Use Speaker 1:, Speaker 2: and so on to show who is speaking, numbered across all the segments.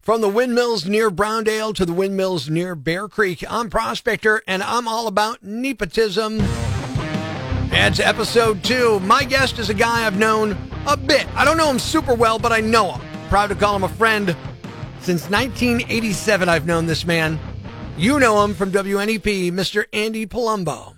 Speaker 1: From the windmills near Browndale to the windmills near Bear Creek, I'm Prospector and I'm all about nepotism. That's episode two. My guest is a guy I've known a bit. I don't know him super well, but I know him. Proud to call him a friend. Since 1987, I've known this man. You know him from WNEP, Mr. Andy Palumbo.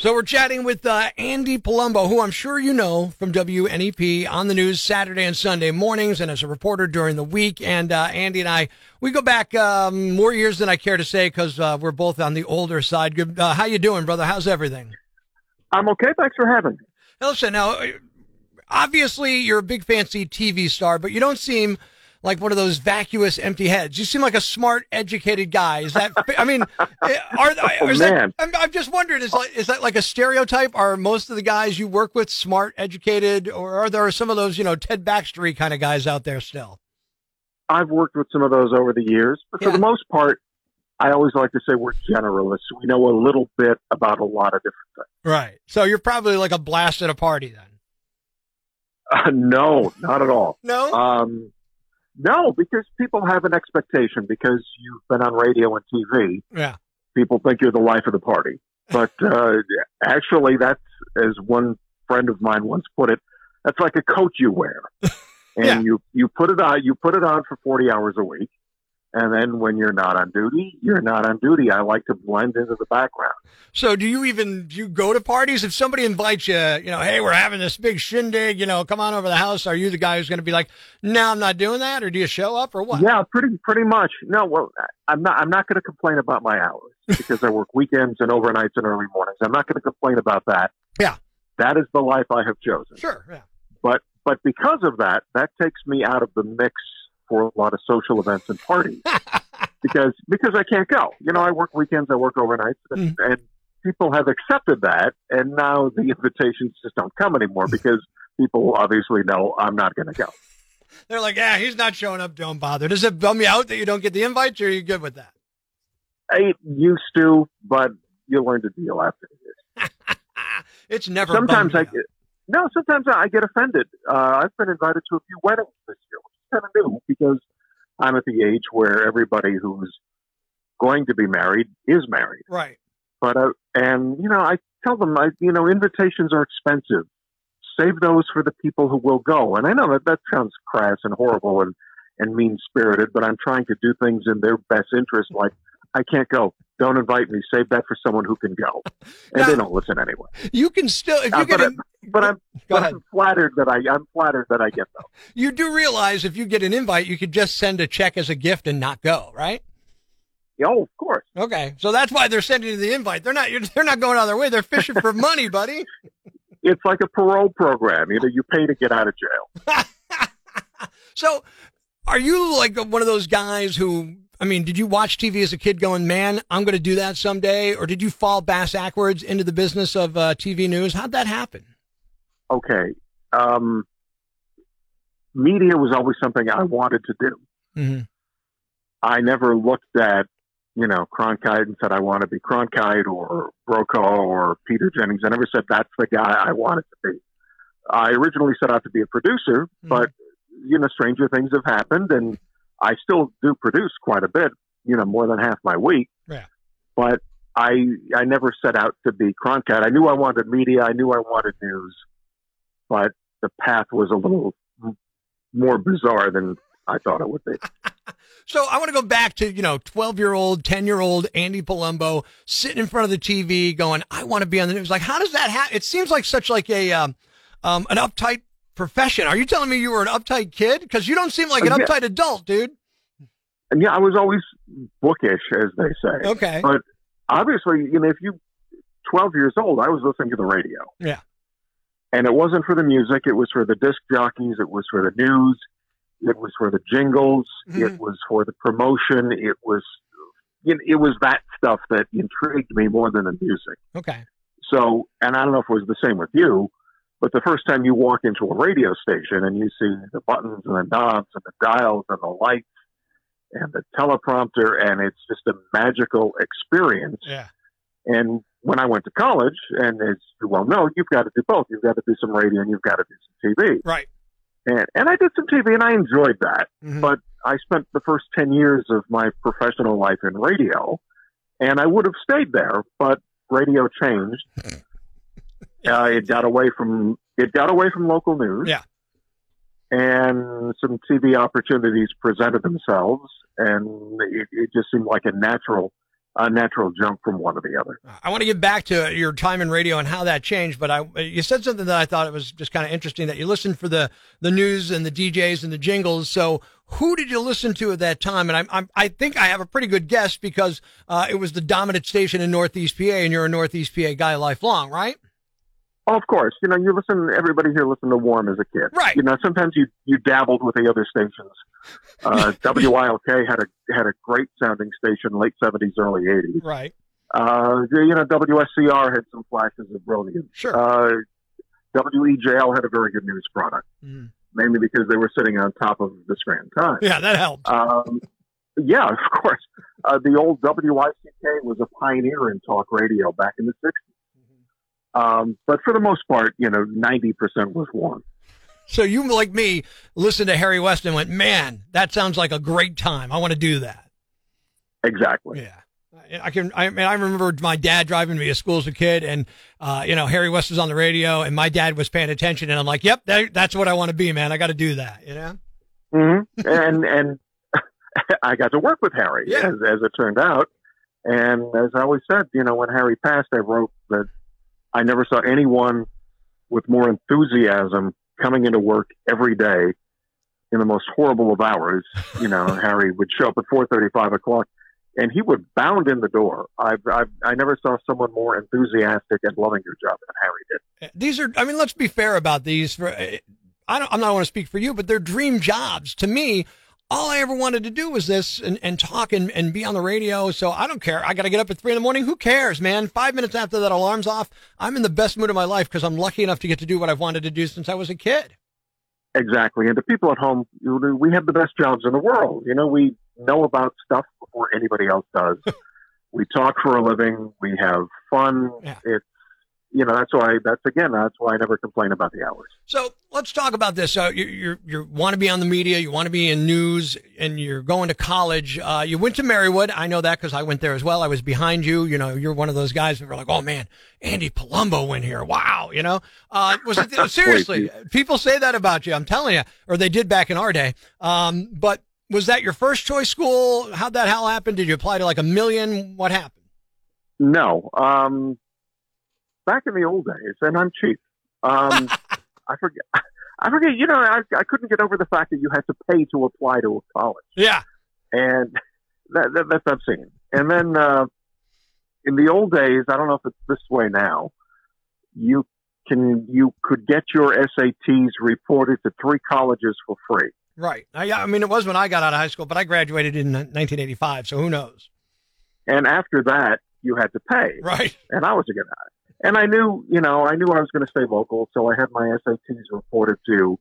Speaker 1: So we're chatting with uh, Andy Palumbo, who I'm sure you know from WNEP on the news Saturday and Sunday mornings, and as a reporter during the week. And uh, Andy and I, we go back um, more years than I care to say because uh, we're both on the older side. Good, uh, how you doing, brother? How's everything?
Speaker 2: I'm okay. Thanks for having me.
Speaker 1: Listen, now, obviously you're a big fancy TV star, but you don't seem like one of those vacuous empty heads. You seem like a smart, educated guy. Is that? I mean, eh, are,
Speaker 2: oh, man.
Speaker 1: that? I'm, I'm just wondering. Is like is that like a stereotype? Are most of the guys you work with smart, educated, or are there some of those you know Ted Baxtery kind of guys out there still?
Speaker 2: I've worked with some of those over the years, but for
Speaker 1: Yeah.
Speaker 2: the most part, I always like to say we're generalists. We know a little bit about a lot of different things.
Speaker 1: Right. So you're probably like a blast at a party then.
Speaker 2: Uh, no, not at all.
Speaker 1: No.
Speaker 2: Um, no, because people have an expectation because you've been on radio and TV.
Speaker 1: yeah.
Speaker 2: People think you're the life of the party. But uh, actually, that's, as one friend of mine once put it, that's like a coat you wear. And
Speaker 1: Yeah.
Speaker 2: you, you put it on, you put it on for 40 hours a week. And then when you're not on duty, you're not on duty. I like to blend into the background.
Speaker 1: So do you even do you go to parties if somebody invites you? You know, hey, we're having this big shindig. You know, come on over to the house. Are you the guy who's going to be like, no, I'm not doing that, or do you show up, or what?
Speaker 2: Yeah, pretty pretty much. No, well, I'm not. I'm not going to complain about my hours because I work weekends and overnights and early mornings. I'm not going to complain about that.
Speaker 1: Yeah.
Speaker 2: that is the life I have chosen.
Speaker 1: Sure. Yeah.
Speaker 2: But but because of that, that takes me out of the mix for a lot of social events and parties because because I can't go. You know, I work weekends, I work overnights, and, and people have accepted that, and now the invitations just don't come anymore because people obviously know I'm not going to go.
Speaker 1: They're like, yeah, he's not showing up. Don't bother. Does it bum you out that you don't get the invites, or are you good with that?
Speaker 2: I used to, but you learn to deal after it.
Speaker 1: it's never.
Speaker 2: Sometimes I get no. Sometimes I get offended. Uh, I've been invited to a few weddings this year, kind of new because I'm at the age where everybody who's going to be married is married.
Speaker 1: right.
Speaker 2: But uh, and you know, I tell them, I you know, invitations are expensive. Save those for the people who will go. And I know that that sounds crass and horrible and and mean spirited, but I'm trying to do things in their best interest. Like I can't go. Don't invite me. Save that for someone who can go. And
Speaker 1: Now-
Speaker 2: they don't listen anyway.
Speaker 1: You can still, if you
Speaker 2: Uh,
Speaker 1: get,
Speaker 2: but,
Speaker 1: an,
Speaker 2: but I'm
Speaker 1: go
Speaker 2: but
Speaker 1: ahead.
Speaker 2: I'm flattered that I I'm flattered that I get them.
Speaker 1: You do realize if you get an invite, you could just send a check as a gift and not go, right?
Speaker 2: Yeah, Oh, of course.
Speaker 1: Okay, so that's why they're sending you the invite. They're not. They're not going out of their way. They're fishing for money, buddy.
Speaker 2: It's like a parole program. You know, you pay to get out of jail.
Speaker 1: So, are you like one of those guys who? I mean, did you watch TV as a kid, going, "Man, I'm going to do that someday," or did you fall bass backwards into the business of uh, TV news? How'd that happen?
Speaker 2: Okay. Um, media was always something I wanted to do.
Speaker 1: Mm-hmm.
Speaker 2: I never looked at, you know, Cronkite and said I want to be Cronkite or Brokaw or Peter Jennings. I never said that's the guy I wanted to be. I originally set out to be a producer, but you know, stranger things have happened, and I still do produce quite a bit. You know, more than half my week.
Speaker 1: Yeah.
Speaker 2: But I I never set out to be Cronkite. I knew I wanted media. I knew I wanted news, but the path was a little more bizarre than I thought it would be.
Speaker 1: So I want to go back to, you know, 12 year old, 10 year old Andy Palumbo sitting in front of the TV going, I want to be on the news. Like, how does that happen? It seems like such like a, um, um, an uptight profession. Are you telling me you were an uptight kid? Cause you don't seem like an
Speaker 2: yeah.
Speaker 1: uptight adult, dude.
Speaker 2: And yeah, I was always bookish, as they say.
Speaker 1: Okay.
Speaker 2: But obviously, you know, if you 12 years old, I was listening to the radio.
Speaker 1: Yeah.
Speaker 2: And it wasn't for the music, it was for the disc jockeys, it was for the news, it was for the jingles,
Speaker 1: Mhm.
Speaker 2: it was for the promotion, it was you know, it was that stuff that intrigued me more than the music.
Speaker 1: Okay.
Speaker 2: So, and I don't know if it was the same with you, but the first time you walk into a radio station and you see the buttons and the knobs and the dials and the lights and the teleprompter, and it's just a magical experience.
Speaker 1: Yeah.
Speaker 2: And when I went to college, and as you well know, you've got to do both. You've got to do some radio and you've got to do some TV.
Speaker 1: Right.
Speaker 2: And and I did some TV and I enjoyed that.
Speaker 1: Mhm.
Speaker 2: But I spent the first 10 years of my professional life in radio, and I would have stayed there, but radio changed. Uh, it got away from it got away from local news.
Speaker 1: Yeah.
Speaker 2: And some TV opportunities presented themselves, and it, it just seemed like a natural a natural jump from one to the other.
Speaker 1: I want to get back to your time in radio and how that changed, but I you said something that I thought it was just kind of interesting that you listened for the the news and the DJs and the jingles. So who did you listen to at that time? And I'm, I'm i think I have a pretty good guess because uh, it was the dominant station in Northeast PA, and you're a Northeast PA guy lifelong, right?
Speaker 2: Oh, of course. You know, you listen. Everybody here listened to Warm as a kid,
Speaker 1: right?
Speaker 2: You know, sometimes you you dabbled with the other stations. Uh, WILK had a had a great sounding station, late seventies, early eighties.
Speaker 1: Right.
Speaker 2: Uh, you know, WSCR had some flashes of brilliance.
Speaker 1: Sure.
Speaker 2: Uh, WEJL had a very good news product,
Speaker 1: mm.
Speaker 2: mainly because they were sitting on top of the Scranton Time.
Speaker 1: Yeah, that helped.
Speaker 2: Um, yeah, of course. Uh, the old WICK was a pioneer in talk radio back in the 60s. Um, but for the most part, you know, 90% was warm.
Speaker 1: So you, like me, listened to Harry West and went, man, that sounds like a great time. I want to do that.
Speaker 2: Exactly.
Speaker 1: Yeah. I can. I mean, I remember my dad driving me to school as a kid, and uh, you know, Harry West was on the radio, and my dad was paying attention, and I'm like, "Yep, that, that's what I want to be, man. I got to do that." You know.
Speaker 2: Mm-hmm. and and I got to work with Harry,
Speaker 1: Yeah.
Speaker 2: as, as it turned out. And as I always said, you know, when Harry passed, I wrote that I never saw anyone with more enthusiasm coming into work every day in the most horrible of hours. You know, Harry would show up at four thirty, five o'clock, and he would bound in the door. I've, I've I never saw someone more enthusiastic and loving your job than Harry did.
Speaker 1: Uh, these are. I mean, let's be fair about these. For uh, I don't. I'm not want to speak for you, but they're dream jobs to me. All I ever wanted to do was this and, and talk and, and be on the radio. So I don't care. I got to get up at three in the morning. Who cares, man? Five minutes after that alarm's off, I'm in the best mood of my life because I'm lucky enough to get to do what I've wanted to do since I was a kid.
Speaker 2: Exactly. And to people at home, we have the best jobs in the world. You know, we know about stuff before anybody else does. we talk for a living. We have fun.
Speaker 1: Yeah.
Speaker 2: It's, you know, that's why, that's again, that's why I never complain about the hours.
Speaker 1: So let's talk about this. So you you you want to be on the media, you want to be in news, and you're going to college. Uh, you went to Marywood. I know that because I went there as well. I was behind you. You know, you're one of those guys that were like, "Oh man, Andy Palumbo went here. Wow." You know, uh, was it seriously? people say that about you. I'm telling you, or they did back in our day. Um, but was that your first choice school? How'd that hell happen? Did you apply to like a million? What happened?
Speaker 2: No. Um, back in the old days, and I'm cheap. Um, I forget. I forget. You know, I, I couldn't get over the fact that you had to pay to apply to a college.
Speaker 1: Yeah.
Speaker 2: and that, that, that's obscene. And then uh, in the old days, I don't know if it's this way now. You can you could get your SATs reported to three colleges for free.
Speaker 1: Right. I, I mean, it was when I got out of high school, but I graduated in 1985, so who knows?
Speaker 2: And after that, you had to pay.
Speaker 1: Right.
Speaker 2: And I was a good guy. And I knew, you know, I knew I was going to stay local, so I had my SATs reported to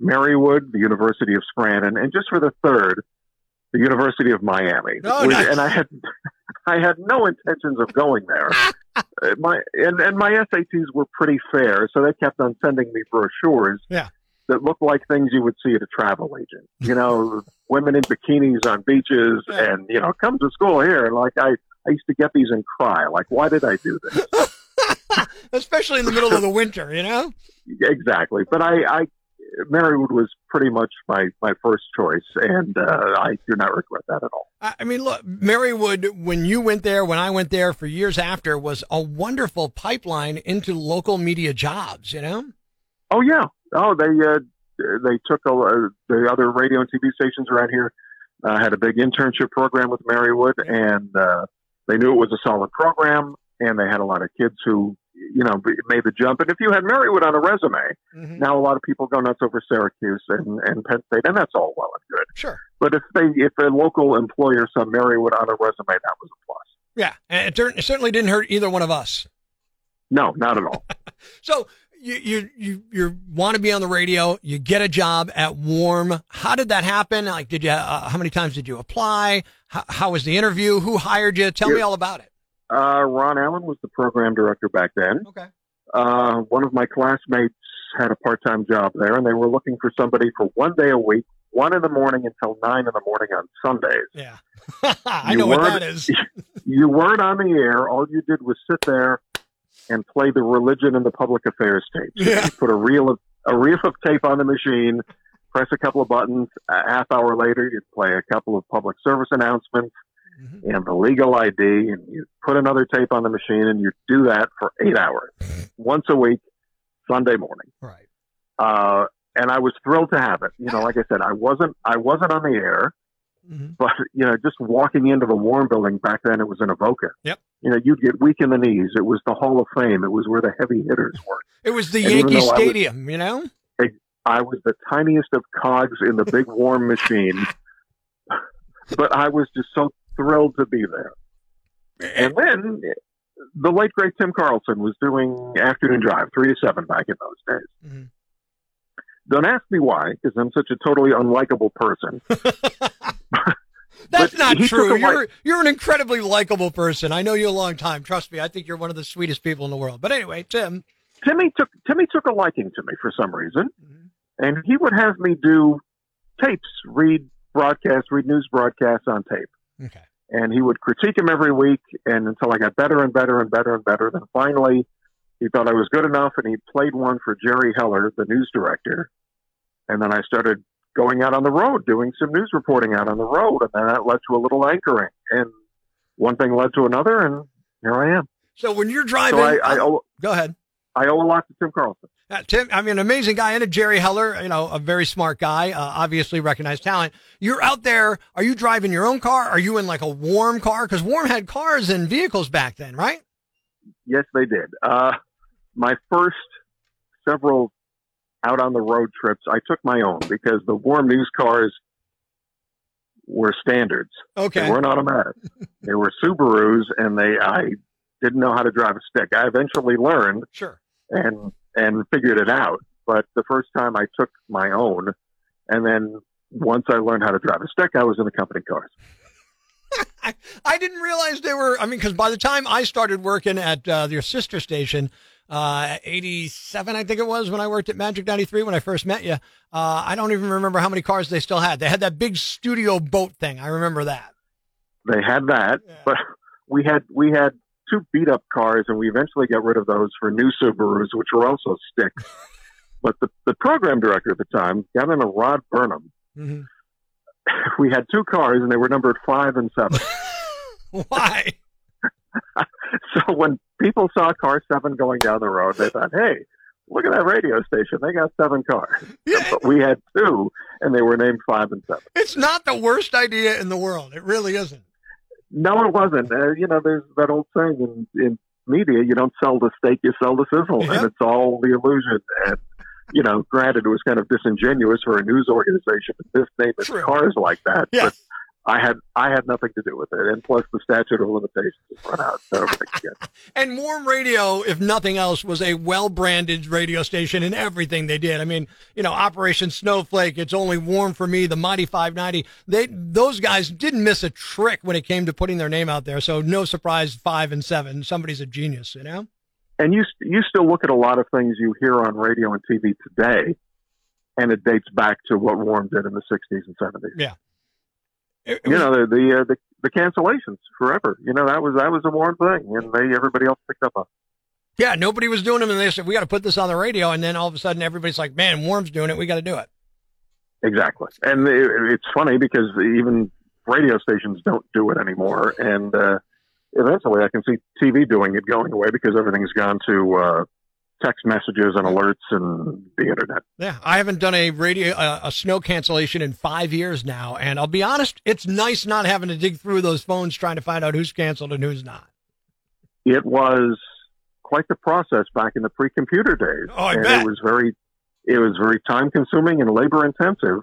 Speaker 2: Marywood, the University of Scranton, and just for the third, the University of Miami.
Speaker 1: Oh, nice.
Speaker 2: And I had, I had no intentions of going there. Uh, my and, and my SATs were pretty fair, so they kept on sending me brochures.
Speaker 1: Yeah.
Speaker 2: That looked like things you would see at a travel agent. You know, women in bikinis on beaches,
Speaker 1: Yeah.
Speaker 2: and you know, come to school here. And like I, I used to get these and cry. Like, why did I do this?
Speaker 1: Especially in the middle of the winter, you know?
Speaker 2: exactly. But I, I, Marywood was pretty much my my first choice, and uh, I do not regret that at all.
Speaker 1: I I mean, look, Marywood, when you went there, when I went there for years after, was a wonderful pipeline into local media jobs, you know?
Speaker 2: Oh yeah. Oh, they uh, they took a, uh, the other radio and TV stations around here uh, had a big internship program with Marywood, and uh, they knew it was a solid program, and they had a lot of kids who you know made the jump. And if you had Marywood on a resume,
Speaker 1: Mhm.
Speaker 2: now a lot of people go nuts over Syracuse and, and Penn State, and that's all well and good.
Speaker 1: Sure.
Speaker 2: But if they if a local employer saw Marywood on a resume, that was a plus.
Speaker 1: Yeah. And it, it certainly didn't hurt either one of us.
Speaker 2: No, not at all.
Speaker 1: So you, you, you, you want to be on the radio. You get a job at Warm. How did that happen? Like, did you, uh, how many times did you apply? How, how was the interview? Who hired you? Tell me all about it.
Speaker 2: Uh, Ron Allen was the program director back then.
Speaker 1: Okay.
Speaker 2: uh, one of my classmates had a part-time job there, and they were looking for somebody for one day a week one in the morning until nine in the morning on Sundays.
Speaker 1: Yeah, I know what that is.
Speaker 2: you weren't on the air. All you did was sit there and play the religion and the public affairs tapes.
Speaker 1: Yeah.
Speaker 2: You put a reel of a reel of tape on the machine, press a couple of buttons. A half hour later, you'd play a couple of public service announcements
Speaker 1: Mm-hmm.
Speaker 2: and the legal ID, and you put another tape on the machine, and you do that for eight hours, once a week, Sunday morning.
Speaker 1: Right.
Speaker 2: Uh, and I was thrilled to have it. You know, like I said, I wasn't I wasn't on the air,
Speaker 1: Mhm.
Speaker 2: but you know, just walking into the Warm Building back then, it was in Avoca.
Speaker 1: Yep.
Speaker 2: You know, you'd get weak in the knees. It was the Hall of Fame. It was where the heavy hitters were.
Speaker 1: It was the
Speaker 2: And
Speaker 1: Yankee
Speaker 2: I was-
Speaker 1: Stadium, you know.
Speaker 2: I was the tiniest of cogs in the big warm machine, but I was just so thrilled to be there. And then the late great Tim Carlson was doing afternoon drive, three to seven back in those days.
Speaker 1: Mhm.
Speaker 2: Don't ask me why, because I'm such a totally unlikable person.
Speaker 1: That's not true. You're you're an incredibly likable person. I know you a long time. Trust me. I think you're one of the sweetest people in the world. But anyway, Tim.
Speaker 2: Timmy took Timmy took a liking to me for some reason,
Speaker 1: Mhm.
Speaker 2: and he would have me do tapes, read broadcasts, read news broadcasts on tape.
Speaker 1: Okay.
Speaker 2: and he would critique him every week and until I got better and better and better and better. Then finally he thought I was good enough and he played one for Jerry Heller, the news director. And then I started going out on the road, doing some news reporting out on the road. And then that led to a little anchoring and one thing led to another and here I am.
Speaker 1: So when you're driving,
Speaker 2: So I, I uh, owe,
Speaker 1: go ahead.
Speaker 2: I owe a lot to Tim Carlson.
Speaker 1: Uh, Tim, I mean, an amazing guy, and a Jerry Heller, you know, a very smart guy, uh, obviously recognized talent. You're out there. Are you driving your own car? Are you in like a warm car? Because warm had cars and vehicles back then, right?
Speaker 2: Yes, they did. Uh, my first several out on the road trips, I took my own because the warm news cars were standards.
Speaker 1: Okay.
Speaker 2: They weren't automatic. they were Subarus, and they I didn't know how to drive a stick. I eventually learned
Speaker 1: Sure.
Speaker 2: And and figured it out. But the first time I took my own, and then once I learned how to drive a stick, I was in the company cars.
Speaker 1: I, I didn't realize they were. I mean, because by the time I started working at uh, your sister station, uh, 87, I think it was when I worked at Magic 93 when I first met you. Uh, I don't even remember how many cars they still had. They had that big studio boat thing. I remember that.
Speaker 2: They had that,
Speaker 1: Yeah.
Speaker 2: but we had we had two beat up cars, and we eventually got rid of those for new Subarus, which were also sticks. but the, the program director at the time got in a Rod Burnham.
Speaker 1: hmm
Speaker 2: We had two cars, and they were numbered five and seven.
Speaker 1: Why?
Speaker 2: so when people saw car seven going down the road, they thought, "Hey, look at that radio station! They got seven cars."
Speaker 1: Yeah,
Speaker 2: But we had two, and they were named five and seven.
Speaker 1: it's not the worst idea in the world. It really isn't.
Speaker 2: No, it wasn't. Uh, you know, there's that old saying in, in media: you don't sell the steak, you sell the sizzle,
Speaker 1: Yep.
Speaker 2: and it's all the illusion. And you know, granted, it was kind of disingenuous for a news organization to misname its cars like that.
Speaker 1: Yeah.
Speaker 2: But I had I had nothing to do with it, and plus the statute of limitations has run out. So
Speaker 1: And Warm Radio, if nothing else, was a well branded radio station in everything they did. I mean, you know, Operation Snowflake, It's Only Warm for Me, the Mighty 590. They, those guys didn't miss a trick when it came to putting their name out there. So no surprise, five and seven. Somebody's a genius, you know?
Speaker 2: and you you still look at a lot of things you hear on radio and TV today, and it dates back to what Warm did in the '60s and '70s.
Speaker 1: It- it
Speaker 2: you
Speaker 1: was-
Speaker 2: know the the, uh, the the cancellations forever. You know that was that was a warm thing, and they everybody else picked up on.
Speaker 1: yeah, nobody was doing them. And they said, we got to put this on the radio. And then all of a sudden, everybody's like, man, Warm's doing it. We got to do it.
Speaker 2: Exactly, and it, it's funny because even radio stations don't do it anymore, and uh, eventually I can see TV doing it going away because everything's gone to uh, text messages and alerts and the internet.
Speaker 1: Yeah, I haven't done a radio uh, a snow cancellation in five years now, and I'll be honest, it's nice not having to dig through those phones trying to find out who's canceled and who's not.
Speaker 2: It was quite the process back in the pre-computer days,
Speaker 1: Oh, I
Speaker 2: and
Speaker 1: bet.
Speaker 2: it was very it was very time consuming and labor intensive.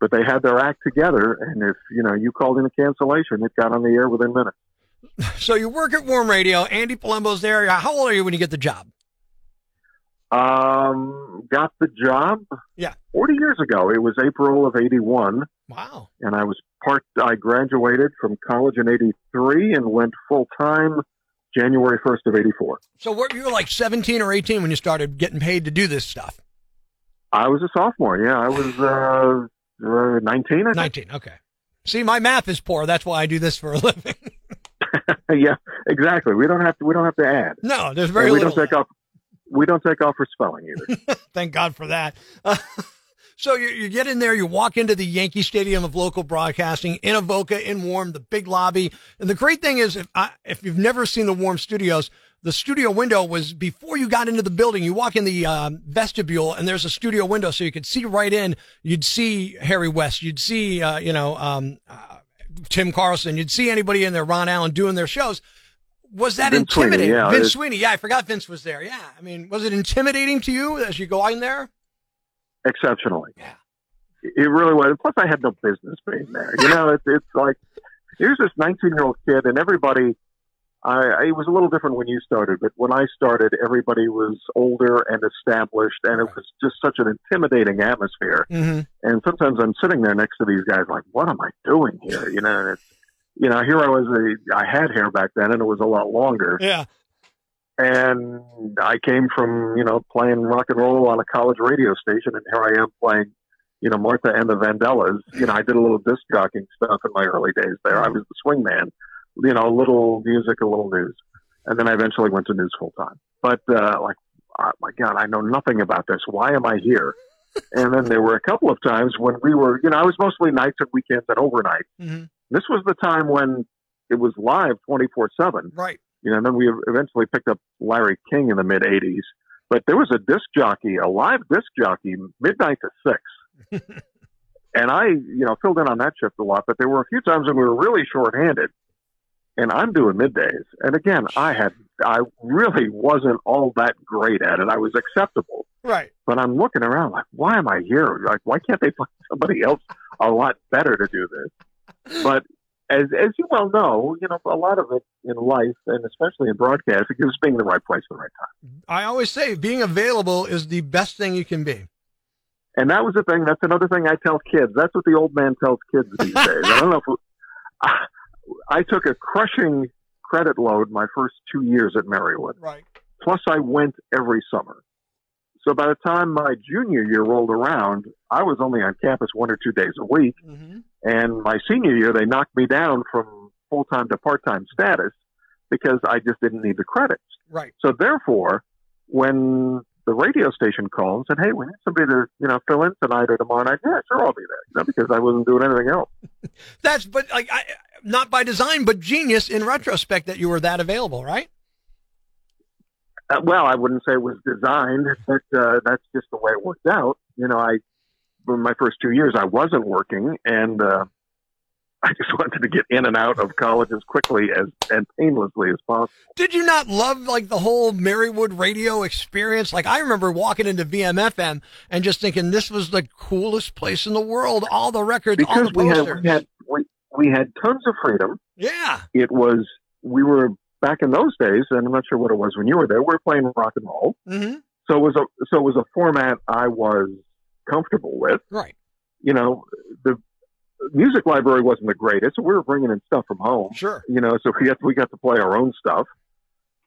Speaker 2: But they had their act together, and if you know you called in a cancellation, it got on the air within minutes.
Speaker 1: So you work at Warm Radio. Andy Palumbo's there. How old are you when you get the job?
Speaker 2: Um, got the job.
Speaker 1: Yeah.
Speaker 2: forty years ago. It was April of '81,
Speaker 1: Wow.
Speaker 2: and I was part. I graduated from college in '83 and went full time January 1st of '84.
Speaker 1: So what, you were like 17 or 18 when you started getting paid to do this stuff.
Speaker 2: I was a sophomore. Yeah, I was uh, uh, 19, I
Speaker 1: 19, okay. See, my math is poor. That's why I do this for a living.
Speaker 2: yeah, exactly. We don't have to. We don't have to add.
Speaker 1: No, there's very
Speaker 2: And we
Speaker 1: little.
Speaker 2: don't take off. We don't take off for spelling either.
Speaker 1: Thank God for that. Uh, so you, you get in there, you walk into the Yankee Stadium of local broadcasting in Avoca, in Warm, the big lobby. And the great thing is, if, I, if you've never seen the Warm Studios, the studio window was before you got into the building. You walk in the um, vestibule, and there's a studio window, so you could see right in. You'd see Harry West, you'd see, uh, you know, um, uh, Tim Carlson, you'd see anybody in there, Ron Allen, doing their shows. Was that
Speaker 2: Vince Sweeney,
Speaker 1: intimidating?
Speaker 2: yeah,
Speaker 1: Vince Sweeney, yeah, I forgot Vince was there. Yeah, I mean, was it intimidating to you as you go in there?
Speaker 2: Exceptionally.
Speaker 1: Yeah.
Speaker 2: It really was. Plus, I had no business being there. You know, it's it's like here's this 19 year old kid, and everybody. I, I it was a little different when you started, but when I started, everybody was older and established, and it was just such an intimidating atmosphere.
Speaker 1: Mm-hmm.
Speaker 2: And sometimes I'm sitting there next to these guys, like, what am I doing here? You know, and it's, you know, here I was. A, I had hair back then, and it was a lot longer.
Speaker 1: Yeah.
Speaker 2: And I came from, you know, playing rock and roll on a college radio station, and here I am playing, you know, Martha and the Vandellas. You know, I did a little disc jockeying stuff in my early days there. I was the swing man, you know, a little music, a little news. And then I eventually went to news full time. But, uh, like, oh my God, I know nothing about this. Why am I here? and then there were a couple of times when we were, you know, I was mostly nights and weekends and overnight.
Speaker 1: Mm-hmm.
Speaker 2: This was the time when it was live 24 7
Speaker 1: Right.
Speaker 2: you know, and then we eventually picked up Larry King in the mid '80s. But there was a disc jockey, a live disc jockey, midnight to six, and I, you know, filled in on that shift a lot. But there were a few times when we were really short-handed, and I'm doing middays. And again, I had, I really wasn't all that great at it. I was acceptable,
Speaker 1: Right.
Speaker 2: but I'm looking around like, why am I here? Like, why can't they find somebody else a lot better to do this? But as as you well know, you know, a lot of it in life, and especially in broadcasting, is being the right place at the right time.
Speaker 1: I always say being available is the best thing you can be.
Speaker 2: And that was the thing. That's another thing I tell kids. That's what the old man tells kids these days. I don't know if I, I took a crushing credit load my first two years at Marywood.
Speaker 1: Right.
Speaker 2: Plus, I went every summer. So by the time my junior year rolled around, I was only on campus one or two days a week.
Speaker 1: Mm-hmm.
Speaker 2: And my senior year, they knocked me down from full time to part time status because I just didn't need the credits.
Speaker 1: Right.
Speaker 2: So therefore, when the radio station called and said, "Hey, we need somebody to you know fill in tonight or tomorrow night," yeah, sure, I'll be there. You know, because I wasn't doing anything else.
Speaker 1: That's but like I, not by design, but genius in retrospect that you were that available. Right.
Speaker 2: Uh, well, I wouldn't say it was designed, but uh, that's just the way it worked out. You know, I for my first two years, I wasn't working, and uh, I just wanted to get in and out of college as quickly as and painlessly as possible.
Speaker 1: Did you not love like the whole Marywood radio experience? Like I remember walking into VMFM and just thinking this was the coolest place in the world. All the records, all
Speaker 2: because
Speaker 1: the
Speaker 2: we had we had we, we had tons of freedom.
Speaker 1: yeah.
Speaker 2: It was we were back in those days, and I'm not sure what it was when you were there. We were playing rock and roll,
Speaker 1: Mm-hmm.
Speaker 2: so it was a so it was a format I was comfortable with.
Speaker 1: Right.
Speaker 2: You know, the music library wasn't the greatest, so we were bringing in stuff from home.
Speaker 1: Sure.
Speaker 2: You know, so we got we got to play our own stuff,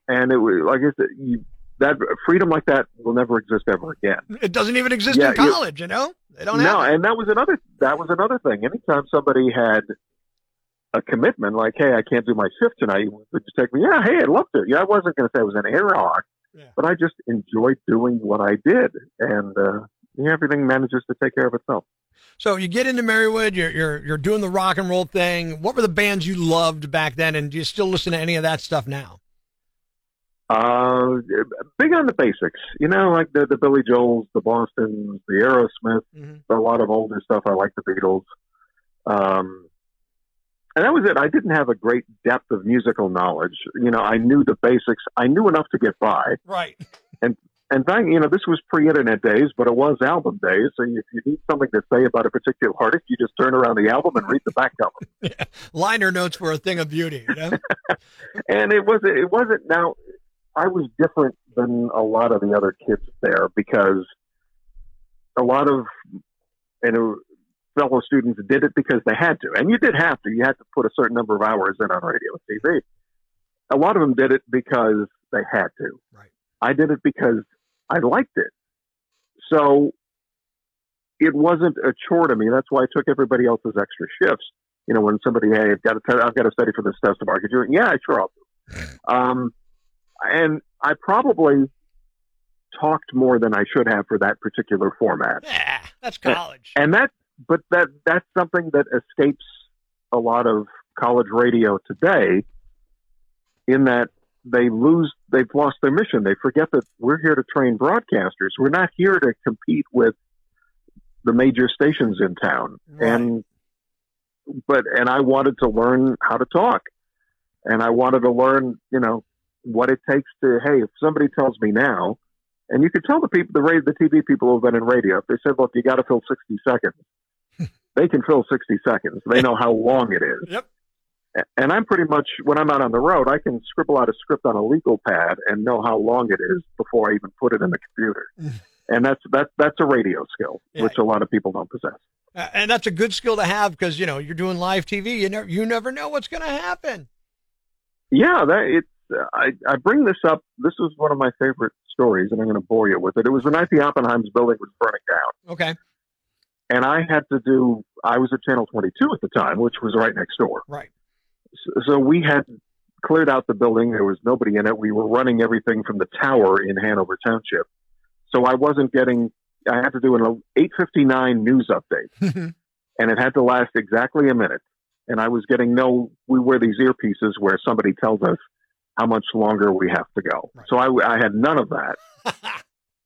Speaker 2: and it was like I said, you, that freedom like that will never exist ever again.
Speaker 1: It doesn't even exist
Speaker 2: Yeah,
Speaker 1: in
Speaker 2: you-
Speaker 1: college. You know, they don't
Speaker 2: no, and that was another that was another thing. Anytime somebody had a commitment, like, "Hey, I can't do my shift tonight," would you take me? Yeah, hey, I'd love to. Yeah, I wasn't going to say I was an air hawk,
Speaker 1: Yeah.
Speaker 2: but I just enjoyed doing what I did, and uh, yeah, everything manages to take care of itself.
Speaker 1: So you get into Marywood, you're you're you're doing the rock and roll thing. What were the bands you loved back then, and do you still listen to any of that stuff now?
Speaker 2: Uh, big on the basics, you know, like the the Billy Joels, the Boston's, the Aerosmith,
Speaker 1: Mm-hmm.
Speaker 2: a lot of older stuff. I like the Beatles. Um, and that was it. I didn't have a great depth of musical knowledge. You know, I knew the basics. I knew enough to get by.
Speaker 1: Right.
Speaker 2: And and thank you know, this was pre-internet days, but it was album days. So if you need something to say about a particular artist, you just turn around the album and read the back cover.
Speaker 1: Liner notes were a thing of beauty. You know?
Speaker 2: and it was it wasn't now I was different than a lot of the other kids there because a lot of and uh, fellow students did it because they had to, and you did have to. You had to put a certain number of hours in on radio and TV. A lot of them did it because they had to.
Speaker 1: Right.
Speaker 2: I did it because I liked it. So it wasn't a chore to me. That's why I took everybody else's extra shifts. You know, when somebody, hey, I've got to, I've got to study for this test tomorrow. Could you? Yeah, sure, I'll do. Um, and I probably talked more than I should have for that particular format.
Speaker 1: Yeah, that's college.
Speaker 2: And that, but that that's something that escapes a lot of college radio today. In that they lose, they've lost their mission. They forget that we're here to train broadcasters. We're not here to compete with the major stations in town.
Speaker 1: Right.
Speaker 2: And but and I wanted to learn how to talk, and I wanted to learn, you know, what it takes to. Hey, if somebody tells me now, and you could tell the people, the radio, the TV people who've been in radio, if they said, "Look, you got to fill sixty seconds," they can fill sixty seconds. They know how long it is.
Speaker 1: Yep.
Speaker 2: And I'm pretty much when I'm out on the road, I can scribble out a script on a legal pad and know how long it is before I even put it in the computer. and that's that's that's a radio skill,
Speaker 1: Yeah.
Speaker 2: which a lot of people don't possess.
Speaker 1: Uh, and that's a good skill to have because you know you're doing live TV. You never you never know what's going to happen.
Speaker 2: Yeah, that. Uh, I I bring this up. This was one of my favorite stories, and I'm going to bore you with it. It was the night the Oppenheim's building was burning down,
Speaker 1: Okay,
Speaker 2: and I had to do. I was at Channel 22 at the time, which was right next door.
Speaker 1: right.
Speaker 2: So, so we had cleared out the building. There was nobody in it. We were running everything from the tower in Hanover Township. So I wasn't getting. I had to do an 8:59 news update. Mm-hmm. and it had to last exactly a minute. And I was getting no, we wear these earpieces where somebody tells us how much longer we have to go.
Speaker 1: Right.
Speaker 2: So I, I had none of that.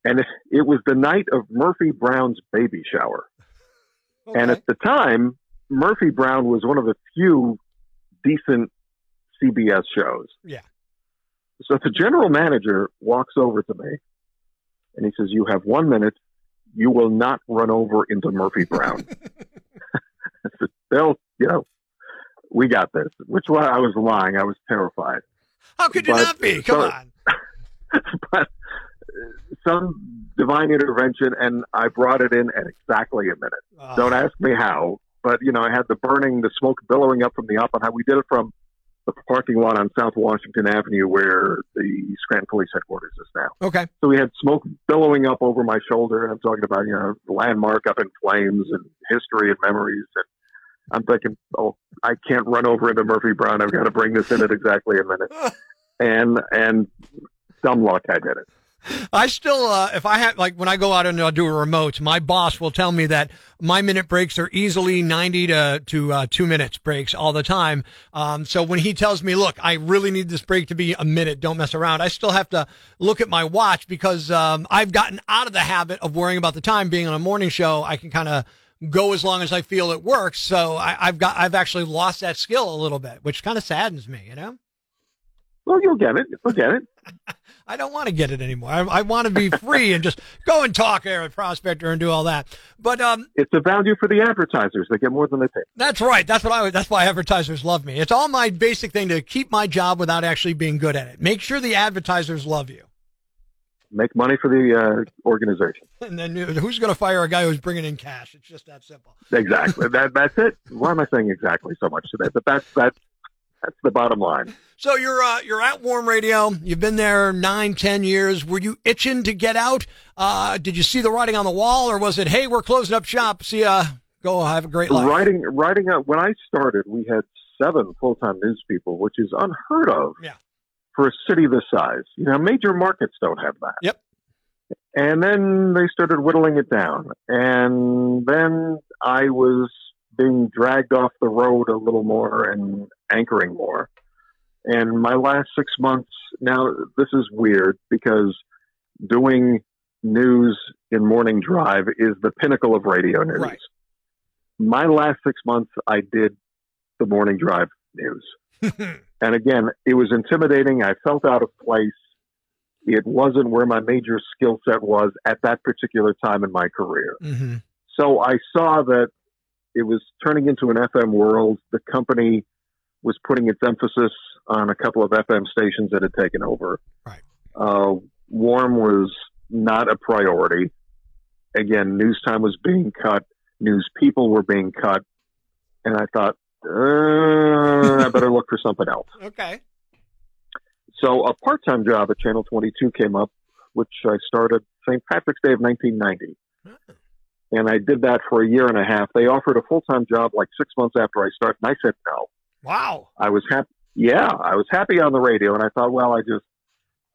Speaker 2: and it, it was the night of Murphy Brown's baby shower. And at the time, Murphy Brown was one of the few decent CBS shows.
Speaker 1: Yeah.
Speaker 2: So the general manager walks over to me and he says, You have one minute. You will not run over into Murphy Brown. I said, Bill, you know, we got this. Which why I was lying. I was terrified.
Speaker 1: How could you
Speaker 2: but-
Speaker 1: not be? Come
Speaker 2: so-
Speaker 1: on.
Speaker 2: but some divine intervention, and I brought it in at exactly a minute.
Speaker 1: Uh,
Speaker 2: Don't ask me how, but you know, I had the burning, the smoke billowing up from the Oppenheimer. We did it from the parking lot on South Washington Avenue, where the Scranton Police Headquarters is now.
Speaker 1: okay.
Speaker 2: So we had smoke billowing up over my shoulder, and I'm talking about you know the landmark up in flames and history and memories. And I'm thinking, oh, I can't run over into Murphy Brown. I've got to bring this in at exactly a minute. And and dumb luck, I did it.
Speaker 1: I still, uh, if I have, like, when I go out and I'll do a remote, my boss will tell me that my minute breaks are easily 90 to, to, uh, two minutes breaks all the time. Um, so when he tells me, look, I really need this break to be a minute, don't mess around, I still have to look at my watch because, um, I've gotten out of the habit of worrying about the time being on a morning show. I can kind of go as long as I feel it works. So I, I've got, I've actually lost that skill a little bit, which kind of saddens me, you know?
Speaker 2: Well, you'll get it. You'll get it.
Speaker 1: I don't want to get it anymore. I, I want to be free and just go and talk there at Prospector and do all that. But um,
Speaker 2: It's a value for the advertisers. They get more than they pay.
Speaker 1: that's right. That's what I. That's why advertisers love me. It's all my basic thing to keep my job without actually being good at it. Make sure the advertisers love you.
Speaker 2: Make money for the uh, organization.
Speaker 1: And then who's going to fire a guy who's bringing in cash? It's just that simple.
Speaker 2: Exactly. that that's it. Why am I saying exactly so much today? But that's that's that's the bottom line.
Speaker 1: So you're uh, you're at Warm Radio. You've been there nine, ten years. Were you itching to get out? Uh, did you see the writing on the wall, or was it, hey, we're closing up shop. See ya. Go have a great life.
Speaker 2: Writing writing out when I started, we had seven full time news people, which is unheard of.
Speaker 1: Yeah.
Speaker 2: For a city this size, you know, major markets don't have that.
Speaker 1: Yep.
Speaker 2: And then they started whittling it down, and then I was being dragged off the road a little more and anchoring more. And my last six months now, this is weird because doing news in morning drive is the pinnacle of radio news.
Speaker 1: Right.
Speaker 2: My last six months, I did the morning drive news. and again, it was intimidating. I felt out of place. It wasn't where my major skill set was at that particular time in my career.
Speaker 1: hmm
Speaker 2: So I saw that it was turning into an FM world. The company was putting its emphasis on a couple of FM stations that had taken over.
Speaker 1: Right.
Speaker 2: Uh, Warm was not a priority. Again, news time was being cut. News people were being cut. And I thought, uh, I better look for something else.
Speaker 1: Okay.
Speaker 2: So a part-time job at Channel 22 came up, which I started St. Patrick's Day of 1990. And I did that for a year and a half. They offered a full time job like six months after I started, and I said no.
Speaker 1: Wow.
Speaker 2: I was happy. Yeah, I was happy on the radio, and I thought, well, I just,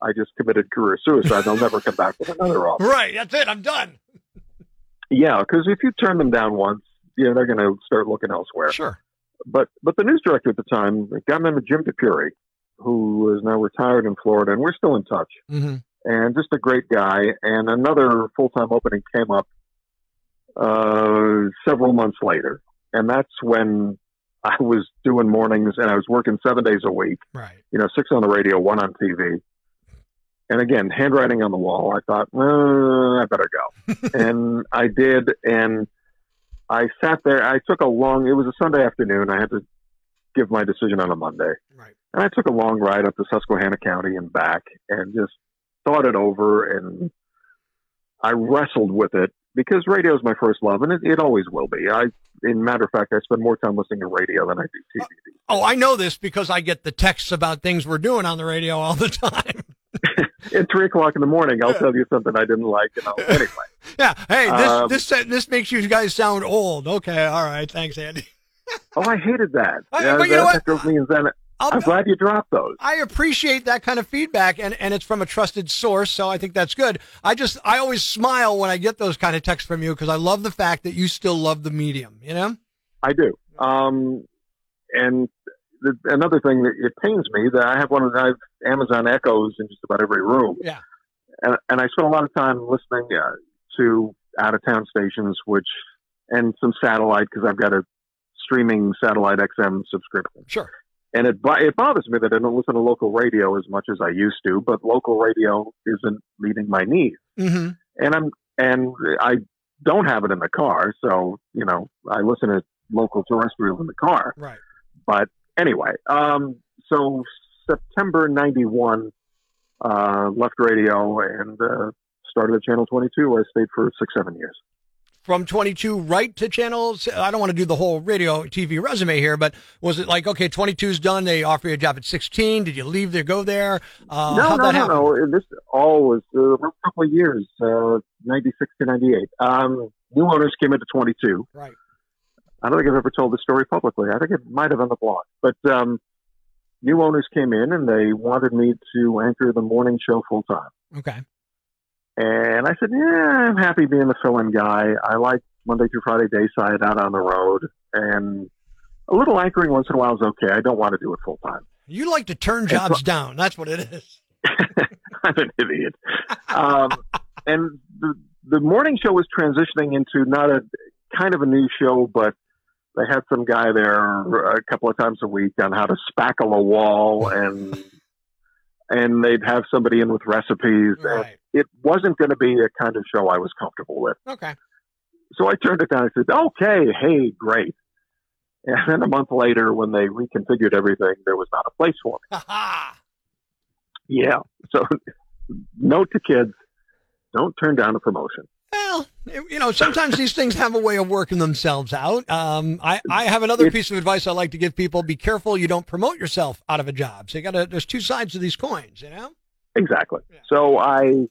Speaker 2: I just committed career suicide. I'll never come back with another offer.
Speaker 1: Right. That's it. I'm done.
Speaker 2: Yeah, because if you turn them down once, you know they're going to start looking elsewhere.
Speaker 1: Sure.
Speaker 2: But but the news director at the time, a guy named Jim DePury, who is now retired in Florida, and we're still in touch.
Speaker 1: Mm-hmm.
Speaker 2: And just a great guy. And another full time opening came up uh, several months later, and that's when I was doing mornings and I was working seven days a week.
Speaker 1: Right.
Speaker 2: You know, six on the radio, one on TV. And again, handwriting on the wall. I thought, uh, I better go, and I did. And I sat there. I took a long. It was a Sunday afternoon. I had to give my decision on a Monday,
Speaker 1: Right.
Speaker 2: and I took a long ride up to Susquehanna County and back, and just thought it over. And I wrestled with it because radio is my first love, and it, it always will be. I, in matter of fact, I spend more time listening to radio than I do TV.
Speaker 1: Oh, I know this because I get the texts about things we're doing on the radio all the time.
Speaker 2: At three o'clock in the morning, I'll tell you something I didn't like, and I'll, anyway.
Speaker 1: yeah. Hey, this
Speaker 2: Um,
Speaker 1: this this makes you guys sound old. Okay. All right. Thanks, Andy.
Speaker 2: Oh, I hated that.
Speaker 1: I-
Speaker 2: Yeah,
Speaker 1: but you know
Speaker 2: that-
Speaker 1: what?
Speaker 2: that drove me insane.
Speaker 1: I'll,
Speaker 2: I'm glad you dropped those.
Speaker 1: I appreciate that kind of feedback, and, and it's from a trusted source, so I think that's good. I just I always smile when I get those kind of texts from you because I love the fact that you still love the medium. You know.
Speaker 2: I do. Um, and the, another thing that it pains me that I have one of the Amazon Echoes in just about every room.
Speaker 1: Yeah.
Speaker 2: And, and I spend a lot of time listening uh, to out of town stations, which and some satellite because I've got a streaming satellite XM subscription.
Speaker 1: Sure.
Speaker 2: And it it bothers me that I don't listen to local radio as much as I used to, but local radio isn't meeting my needs.
Speaker 1: Mm-hmm.
Speaker 2: And I'm and I don't have it in the car, so you know I listen to local terrestrial in the car.
Speaker 1: Right.
Speaker 2: But anyway, um, so September '91, uh, left radio and uh, started at Channel 22. Where I stayed for six, seven years.
Speaker 1: From 22 right to channels. I don't want to do the whole radio TV resume here, but was it like okay, 22's done? They offer you a job at 16. Did you leave there, go there? Uh,
Speaker 2: no, no,
Speaker 1: that
Speaker 2: no, no. This all was uh, a couple of years, uh, '96 to '98. Um, new owners came into 22.
Speaker 1: Right.
Speaker 2: I don't think I've ever told the story publicly. I think it might have on the blog. But um, new owners came in and they wanted me to anchor the morning show full time.
Speaker 1: Okay.
Speaker 2: And I said, yeah, I'm happy being the fill in guy. I like Monday through Friday day side out on the road. And a little anchoring once in a while is okay. I don't want to do it full time.
Speaker 1: You like to turn jobs down. That's what it is.
Speaker 2: I'm an idiot. Um, and the, the morning show was transitioning into not a kind of a new show, but they had some guy there a couple of times a week on how to spackle a wall and and they'd have somebody in with recipes. And
Speaker 1: Right.
Speaker 2: It wasn't going to be a kind of show I was comfortable with.
Speaker 1: Okay.
Speaker 2: So I turned it down. I said, okay, hey, great. And then a month later, when they reconfigured everything, there was not a place for me.
Speaker 1: Ha ha.
Speaker 2: Yeah. So note to kids, don't turn down a promotion.
Speaker 1: Well, you know, sometimes these things have a way of working themselves out. Um, I, I have another piece of advice I like to give people: be careful you don't promote yourself out of a job. So you got to. There's two sides to these coins, you know.
Speaker 2: Exactly.
Speaker 1: Yeah.
Speaker 2: So I